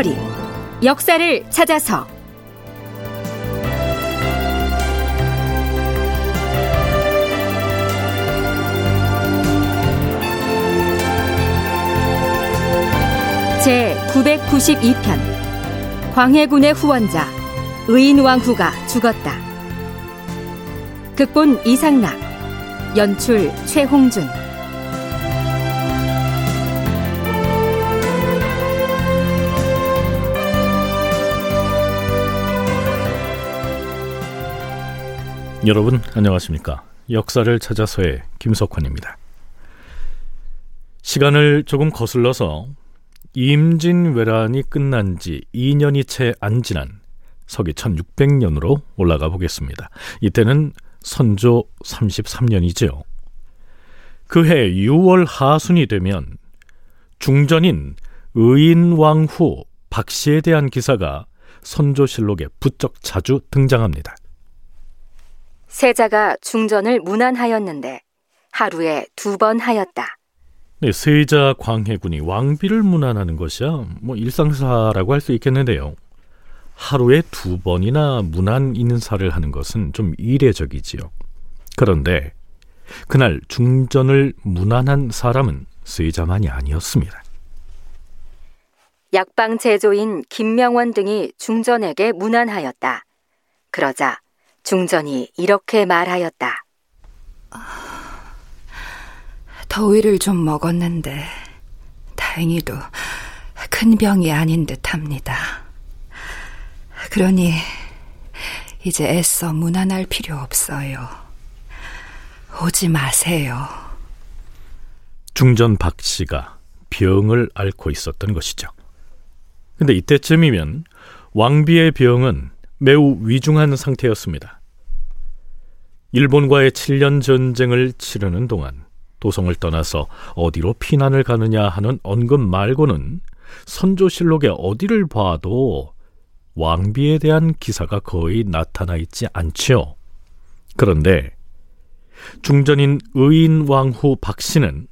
다큐멘터리. 역사를 찾아서. 제 992편. 광해군의 후원자 의인왕후가 죽었다. 극본 이상락 연출 최홍준 여러분 안녕하십니까? 역사를 찾아서의 김석환입니다. 시간을 조금 거슬러서 임진왜란이 끝난 지 2년이 채 안 지난 서기 1600년으로 올라가 보겠습니다. 이때는 선조 33년이지요. 그해 6월 하순이 되면 중전인 의인왕후 박씨에 대한 기사가 선조실록에 부쩍 자주 등장합니다. 세자가 중전을 문안하였는데 하루에 두 번 하였다. 네, 세자 광해군이 왕비를 문안하는 것이야 뭐 일상사라고 할 수 있겠는데요. 하루에 두 번이나 문안 인사를 하는 것은 좀 이례적이지요. 그런데 그날 중전을 문안한 사람은 세자만이 아니었습니다. 약방 제조인 김명원 등이 중전에게 문안하였다. 그러자 중전이 이렇게 말하였다. 더위를 좀 먹었는데 다행히도 큰 병이 아닌 듯합니다. 그러니 이제 애써 무난할 필요 없어요. 오지 마세요. 중전 박 씨가 병을 앓고 있었던 것이죠. 근데 이때쯤이면 왕비의 병은 매우 위중한 상태였습니다. 일본과의 7년 전쟁을 치르는 동안 도성을 떠나서 어디로 피난을 가느냐 하는 언급 말고는 선조실록에 어디를 봐도 왕비에 대한 기사가 거의 나타나 있지 않지요. 그런데 중전인 의인 왕후 박씨는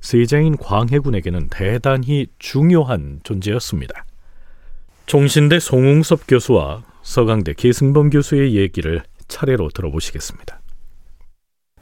세자인 광해군에게는 대단히 중요한 존재였습니다. 종신대 송웅섭 교수와 서강대 계승범 교수의 얘기를 차례로 들어보시겠습니다.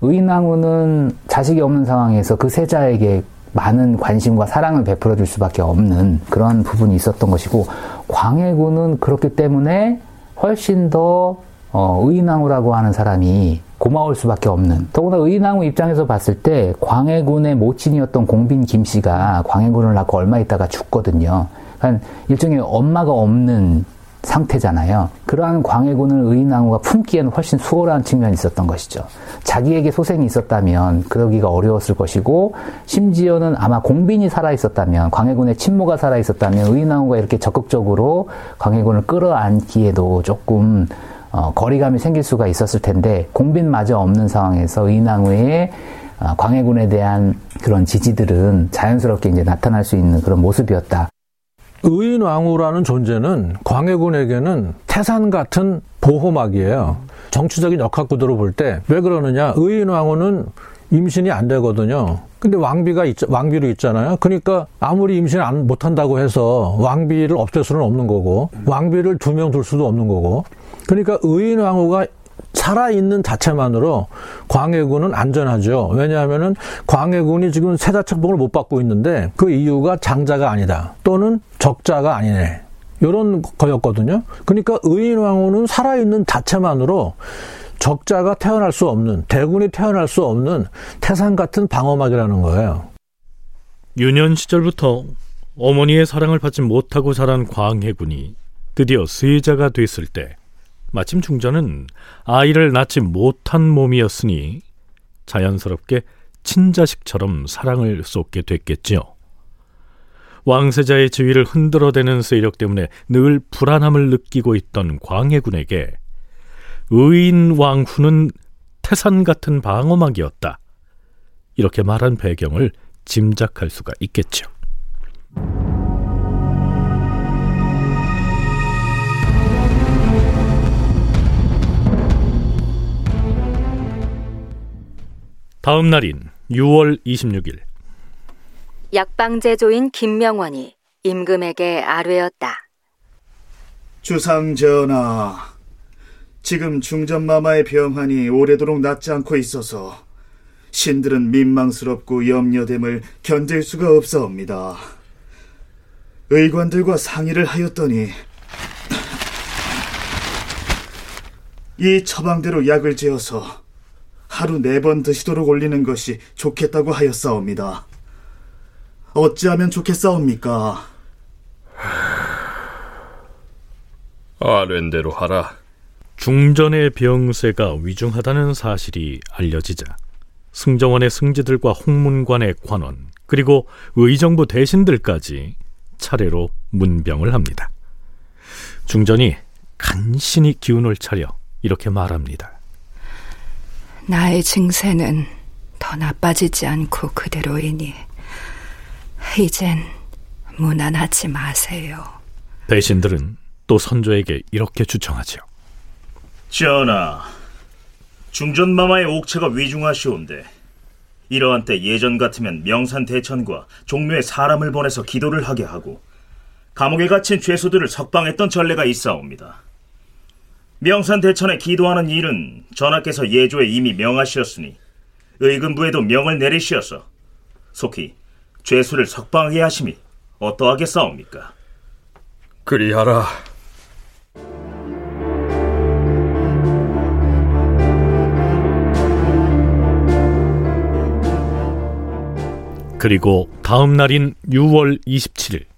의인왕후는 자식이 없는 상황에서 그 세자에게 많은 관심과 사랑을 베풀어 줄 수밖에 없는 그런 부분이 있었던 것이고 광해군은 그렇기 때문에 훨씬 더 어, 의인왕후라고 하는 사람이 고마울 수밖에 없는 더구나 의인왕후 입장에서 봤을 때 광해군의 모친이었던 공빈 김씨가 광해군을 낳고 얼마 있다가 죽거든요. 그러니까 일종의 엄마가 없는 상태잖아요. 그러한 광해군을 의인왕후가 품기에는 훨씬 수월한 측면이 있었던 것이죠. 자기에게 소생이 있었다면 그러기가 어려웠을 것이고 심지어는 아마 공빈이 살아 있었다면 광해군의 친모가 살아 있었다면 의인왕후가 이렇게 적극적으로 광해군을 끌어안기에도 조금 어, 거리감이 생길 수가 있었을 텐데 공빈마저 없는 상황에서 의인왕후의 어, 광해군에 대한 그런 지지들은 자연스럽게 이제 나타날 수 있는 그런 모습이었다. 의인왕후라는 존재는 광해군에게는 태산 같은 보호막이에요. 정치적인 역학구도로 볼 때 왜 그러느냐? 의인왕후는 임신이 안 되거든요. 근데 왕비가 있, 왕비로 있잖아요. 그러니까 아무리 임신 안 못한다고 해서 왕비를 없앨 수는 없는 거고 왕비를 두 명 둘 수도 없는 거고 그러니까 의인왕후가 살아있는 자체만으로 광해군은 안전하죠. 왜냐하면은 광해군이 지금 세자 책봉을 못 받고 있는데 그 이유가 장자가 아니다. 또는 적자가 아니네. 이런 거였거든요. 그러니까 의인왕후는 살아있는 자체만으로 적자가 태어날 수 없는, 대군이 태어날 수 없는 태산 같은 방어막이라는 거예요. 유년 시절부터 어머니의 사랑을 받지 못하고 자란 광해군이 드디어 세자가 됐을 때 마침 중전은 아이를 낳지 못한 몸이었으니 자연스럽게 친자식처럼 사랑을 쏟게 됐겠지요. 왕세자의 지위를 흔들어대는 세력 때문에 늘 불안함을 느끼고 있던 광해군에게 의인 왕후는 태산 같은 방어막이었다. 이렇게 말한 배경을 짐작할 수가 있겠죠. 다음 날인 6월 26일 약방 제조인 김명원이 임금에게 아뢰었다. 주상 전하, 지금 중전마마의 병환이 오래도록 낫지 않고 있어서 신들은 민망스럽고 염려됨을 견딜 수가 없사옵니다. 의관들과 상의를 하였더니 이 처방대로 약을 지어서 하루 네 번 드시도록 올리는 것이 좋겠다고 하였사옵니다. 어찌하면 좋겠사옵니까? 아랜대로 하라. 중전의 병세가 위중하다는 사실이 알려지자 승정원의 승지들과 홍문관의 관원 그리고 의정부 대신들까지 차례로 문병을 합니다. 중전이 간신히 기운을 차려 이렇게 말합니다. 나의 증세는 더 나빠지지 않고 그대로이니 이젠 무난하지 마세요. 대신들은 또 선조에게 이렇게 주청하지요. 전하, 중전마마의 옥체가 위중하시온데 이러한 때 예전 같으면 명산 대천과 종묘에 사람을 보내서 기도를 하게 하고 감옥에 갇힌 죄수들을 석방했던 전례가 있사옵니다. 명산 대천에 기도하는 일은 전하께서 예조에 이미 명하시었으니 의금부에도 명을 내리시어서 속히 죄수를 석방하게 하심이 어떠하겠사옵니까? 그리하라. 그리고 다음 날인 6월 27일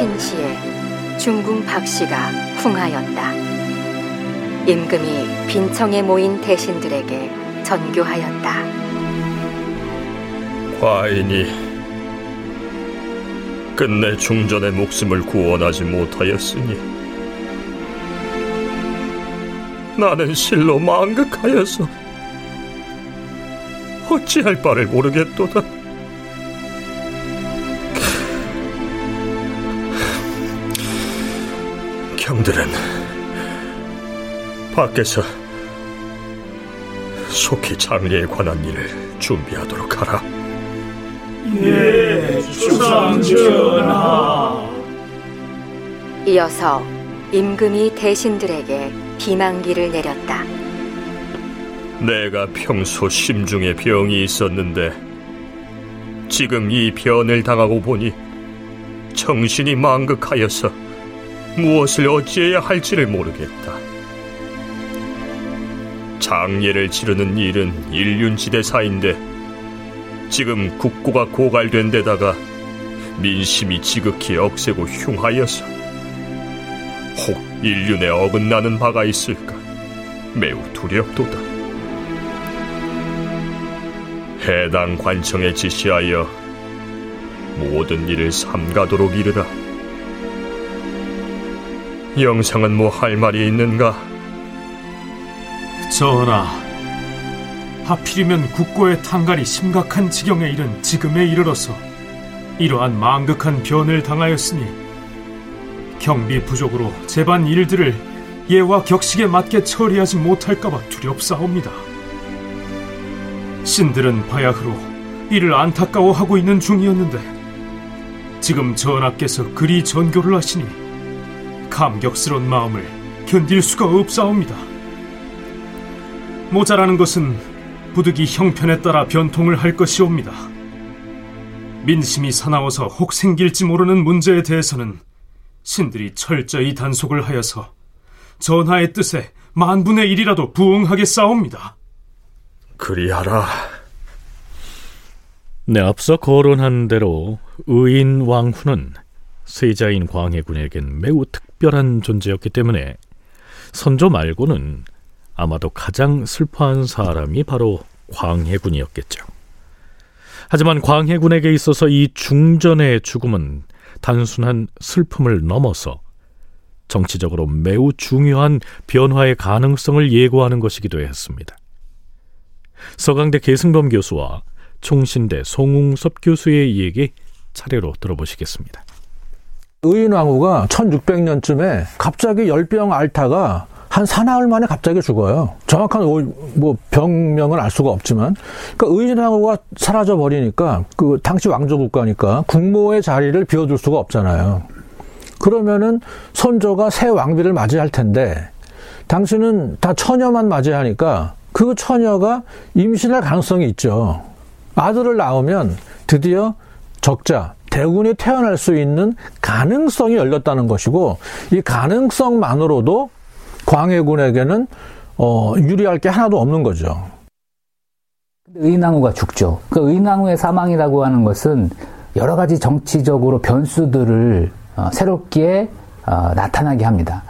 신시에 중궁 박씨가 흥하였다. 임금이 빈청에 모인 대신들에게 전교하였다. 과인이 끝내 중전의 목숨을 구원하지 못하였으니 나는 실로 망극하여서 어찌할 바를 모르겠도다. 경들은 밖에서 속히 장례에 관한 일을 준비하도록 하라. 예, 주상 전하. 이어서 임금이 대신들에게 비만기를 내렸다. 내가 평소 심중에 병이 있었는데 지금 이 변을 당하고 보니 정신이 망극하여서 무엇을 어찌해야 할지를 모르겠다. 장례를 치르는 일은 일륜지대사인데 지금 국고가 고갈된 데다가 민심이 지극히 억세고 흉하여서 혹 인륜에 어긋나는 바가 있을까 매우 두렵도다. 해당 관청에 지시하여 모든 일을 삼가도록 이르라. 영상은 뭐 할 말이 있는가? 전하, 하필이면 국고의 탄간이 심각한 지경에 이른 지금에 이르러서 이러한 망극한 변을 당하였으니 경비 부족으로 재반 일들을 예와 격식에 맞게 처리하지 못할까봐 두렵사옵니다. 신들은 바야흐로 이를 안타까워하고 있는 중이었는데 지금 전하께서 그리 전교를 하시니 감격스러운 마음을 견딜 수가 없사옵니다. 모자라는 것은 부득이 형편에 따라 변통을 할 것이옵니다. 민심이 사나워서 혹 생길지 모르는 문제에 대해서는 신들이 철저히 단속을 하여서 전하의 뜻에 만분의 일이라도 부응하게 싸웁니다. 그리하라. 네, 앞서 거론한 대로 의인 왕후는 세자인 광해군에겐 매우 특별한 존재였기 때문에 선조 말고는 아마도 가장 슬퍼한 사람이 바로 광해군이었겠죠. 하지만 광해군에게 있어서 이 중전의 죽음은 단순한 슬픔을 넘어서 정치적으로 매우 중요한 변화의 가능성을 예고하는 것이기도 했습니다. 서강대 계승범 교수와 총신대 송웅섭 교수의 얘기 차례로 들어보시겠습니다. 의인왕후가 1600년쯤에 갑자기 열병 앓다가 한 사나흘 만에 갑자기 죽어요. 정확한 뭐 병명을 알 수가 없지만, 그러니까 의인왕후가 사라져 버리니까 그 당시 왕조 국가니까 국모의 자리를 비워둘 수가 없잖아요. 그러면은 선조가 새 왕비를 맞이할 텐데, 당신은 다 처녀만 맞이하니까 그 처녀가 임신할 가능성이 있죠. 아들을 낳으면 드디어 적자, 대군이 태어날 수 있는 가능성이 열렸다는 것이고 이 가능성만으로도 광해군에게는 어, 유리할 게 하나도 없는 거죠. 의낭후가 죽죠. 그 의낭후의 사망이라고 하는 것은 여러 가지 정치적으로 변수들을 어, 새롭게 어, 나타나게 합니다.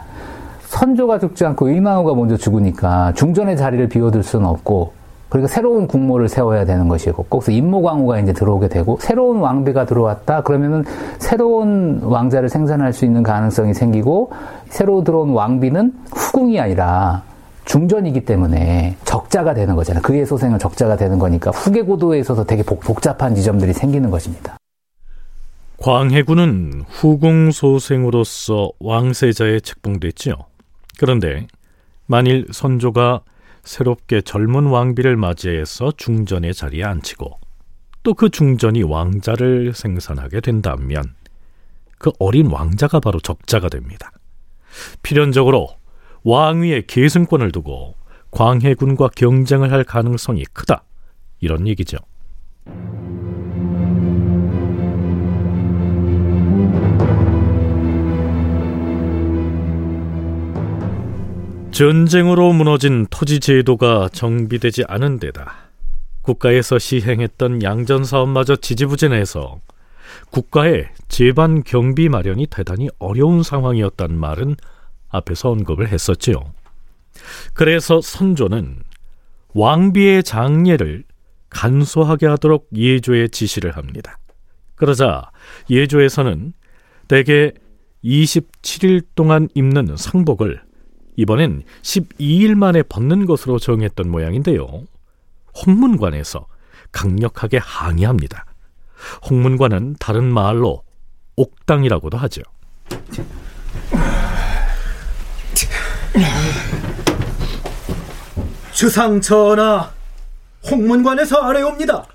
선조가 죽지 않고 의낭후가 먼저 죽으니까 중전의 자리를 비워둘 수는 없고 그리고 새로운 국모를 세워야 되는 것이고 거기서 임모광후가 이제 들어오게 되고 새로운 왕비가 들어왔다 그러면은 새로운 왕자를 생산할 수 있는 가능성이 생기고 새로 들어온 왕비는 후궁이 아니라 중전이기 때문에 적자가 되는 거잖아요. 그의 소생은 적자가 되는 거니까 후계 고도에 있어서 되게 복, 잡한 지점들이 생기는 것입니다. 광해군은 후궁 소생으로서 왕세자에 책봉됐지요. 그런데 만일 선조가 새롭게 젊은 왕비를 맞이해서 중전의 자리에 앉히고 또 그 중전이 왕자를 생산하게 된다면 그 어린 왕자가 바로 적자가 됩니다. 필연적으로 왕위의 계승권을 두고 광해군과 경쟁을 할 가능성이 크다. 이런 얘기죠. 전쟁으로 무너진 토지 제도가 정비되지 않은 데다 국가에서 시행했던 양전 사업마저 지지부진해서 국가의 제반 경비 마련이 대단히 어려운 상황이었단 말은 앞에서 언급을 했었지요. 그래서 선조는 왕비의 장례를 간소하게 하도록 예조에 지시를 합니다. 그러자 예조에서는 대개 27일 동안 입는 상복을 이번엔 12일 만에 벗는 것으로 정했던 모양인데요. 홍문관에서 강력하게 항의합니다. 홍문관은 다른 말로 옥당이라고도 하죠. 주상 전하, 홍문관에서 아래옵니다.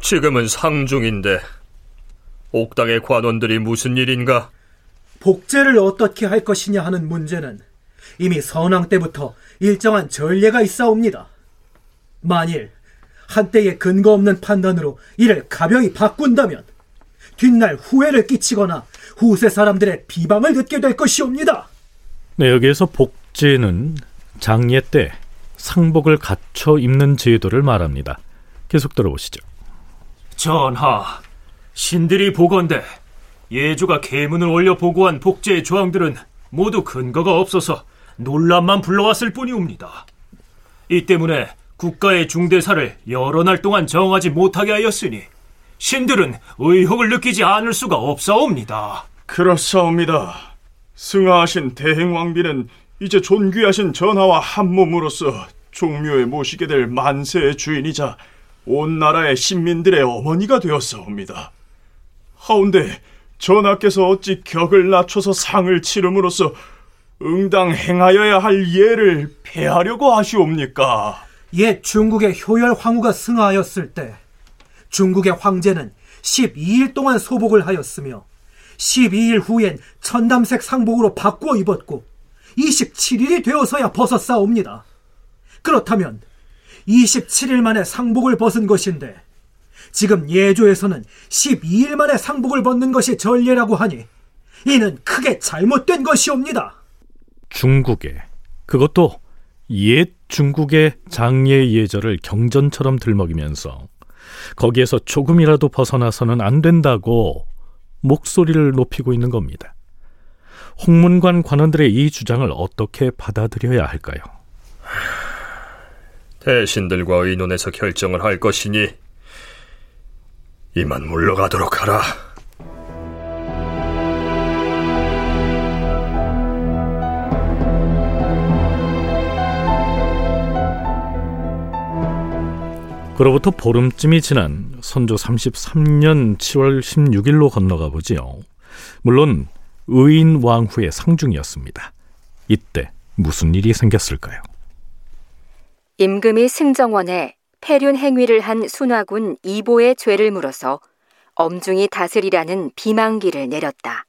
지금은 상중인데 옥당의 관원들이 무슨 일인가? 복제를 어떻게 할 것이냐 하는 문제는 이미 선왕 때부터 일정한 전례가 있사옵니다. 만일 한때의 근거 없는 판단으로 이를 가벼이 바꾼다면 뒷날 후회를 끼치거나 후세 사람들의 비방을 듣게 될 것이옵니다. 네, 여기에서 복제는 장례 때 상복을 갖춰 입는 제도를 말합니다. 계속 들어보시죠. 전하, 신들이 보건대 예주가 계문을 올려 보고한 복제의 조항들은 모두 근거가 없어서 논란만 불러왔을 뿐이옵니다. 이 때문에 국가의 중대사를 여러 날 동안 정하지 못하게 하였으니 신들은 의혹을 느끼지 않을 수가 없사옵니다. 그렇사옵니다. 승하하신 대행왕비는 이제 존귀하신 전하와 한 몸으로서 종묘에 모시게 될 만세의 주인이자 온 나라의 신민들의 어머니가 되었사옵니다. 하운데 전하께서 어찌 격을 낮춰서 상을 치름으로써 응당 행하여야 할 예를 폐하려고 하시옵니까? 옛 중국의 효열 황후가 승하하였을 때 중국의 황제는 12일 동안 소복을 하였으며 12일 후엔 천담색 상복으로 바꾸어 입었고 27일이 되어서야 벗었사옵니다. 그렇다면 27일 만에 상복을 벗은 것인데 지금 예조에서는 12일 만에 상복을 벗는 것이 전례라고 하니 이는 크게 잘못된 것이옵니다. 중국에 그것도 옛 중국의 장례 예절을 경전처럼 들먹이면서 거기에서 조금이라도 벗어나서는 안 된다고 목소리를 높이고 있는 겁니다. 홍문관 관원들의 이 주장을 어떻게 받아들여야 할까요? 대신들과 의논해서 결정을 할 것이니 이만 물러가도록 하라. 그로부터 보름쯤이 지난 선조 33년 7월 16일로 건너가 보지요. 물론 의인 왕후의 상중이었습니다. 이때 무슨 일이 생겼을까요? 임금이 승정원에 폐륜 행위를 한 순화군 이보의 죄를 물어서 엄중히 다스리라는 비망기를 내렸다.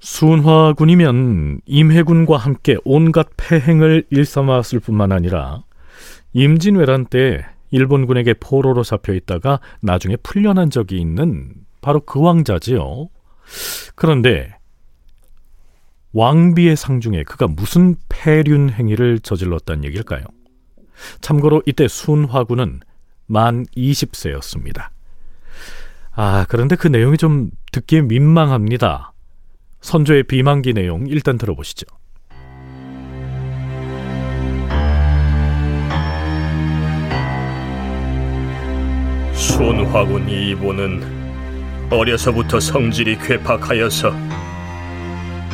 순화군이면 임해군과 함께 온갖 폐행을 일삼았을 뿐만 아니라 임진왜란 때 일본군에게 포로로 잡혀 있다가 나중에 풀려난 적이 있는 바로 그 왕자지요. 그런데 왕비의 상중에 그가 무슨 폐륜 행위를 저질렀다는 얘기일까요? 참고로 이때 순화군은 만 20세였습니다. 아, 그런데 그 내용이 좀 듣기에 민망합니다. 선조의 비만기 내용 일단 들어보시죠. 순화군 이보는 어려서부터 성질이 괴팍하여서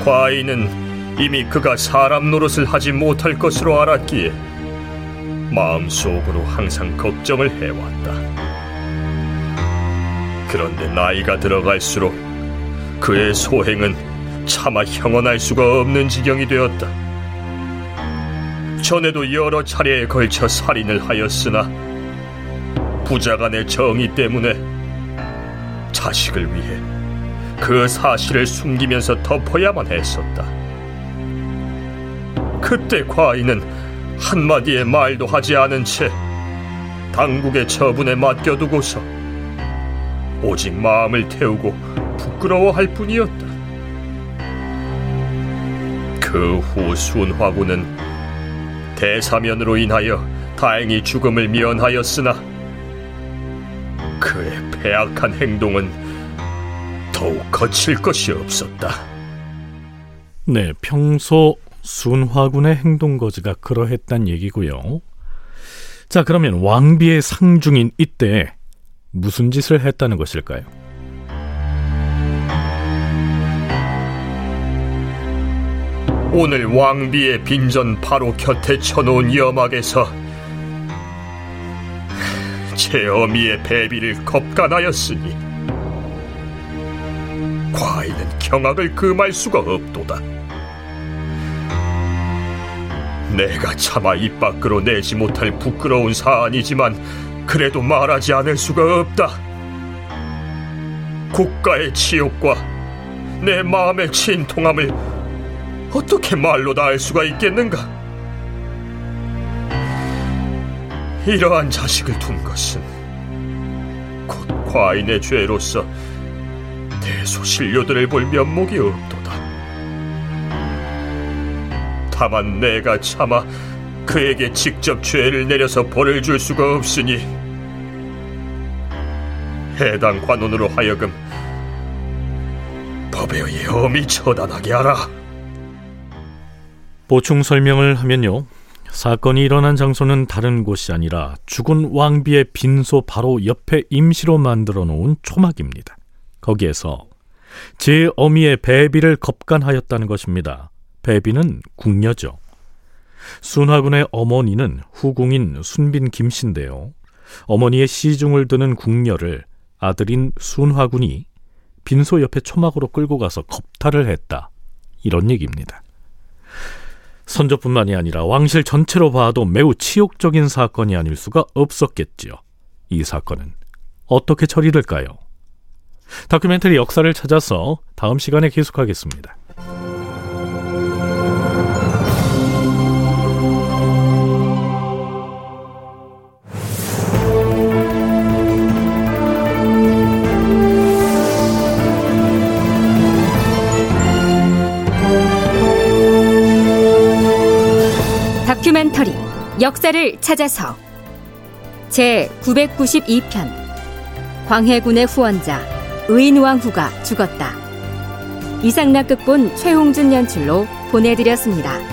과인은 이미 그가 사람 노릇을 하지 못할 것으로 알았기에 마음속으로 항상 걱정을 해왔다. 그런데 나이가 들어갈수록 그의 소행은 차마 형언할 수가 없는 지경이 되었다. 전에도 여러 차례에 걸쳐 살인을 하였으나 부자간의 정의 때문에 자식을 위해 그 사실을 숨기면서 덮어야만 했었다. 그때 과인은 한마디의 말도 하지 않은 채 당국의 처분에 맡겨두고서 오직 마음을 태우고 부끄러워할 뿐이었다. 그 후 순화군은 대사면으로 인하여 다행히 죽음을 면하였으나 그의 폐악한 행동은 더욱 거칠 것이 없었다. 네, 평소 순화군의 행동 거지가 그러했단 얘기고요. 자, 그러면 왕비의 상중인 이때 무슨 짓을 했다는 것일까요? 오늘 왕비의 빈전 바로 곁에 쳐놓은 여막에서 제 어미의 배비를 겁간하였으니 과인은 경악을 금할 수가 없도다. 내가 차마 입 밖으로 내지 못할 부끄러운 사안이지만 그래도 말하지 않을 수가 없다. 국가의 치욕과 내 마음의 진통함을 어떻게 말로 다할 수가 있겠는가? 이러한 자식을 둔 것은 곧 과인의 죄로서 대소신료들을 볼 면목이 없도다. 다만 내가 차마 그에게 직접 죄를 내려서 벌을 줄 수가 없으니 해당 관원으로 하여금 법에 의해 엄히 처단하게 하라. 보충 설명을 하면요. 사건이 일어난 장소는 다른 곳이 아니라 죽은 왕비의 빈소 바로 옆에 임시로 만들어 놓은 초막입니다. 거기에서 제 어미의 배비를 겁간하였다는 것입니다. 배비는 궁녀죠. 순화군의 어머니는 후궁인 순빈 김씨인데요. 어머니의 시중을 드는 궁녀를 아들인 순화군이 빈소 옆에 초막으로 끌고 가서 겁탈을 했다. 이런 얘기입니다. 선조뿐만이 아니라 왕실 전체로 봐도 매우 치욕적인 사건이 아닐 수가 없었겠지요. 이 사건은 어떻게 처리될까요? 다큐멘터리 역사를 찾아서 다음 시간에 계속하겠습니다. 역사를 찾아서 제 992편 광해군의 후원자 의인왕후가 죽었다. 이상락 극본 최홍준 연출로 보내드렸습니다.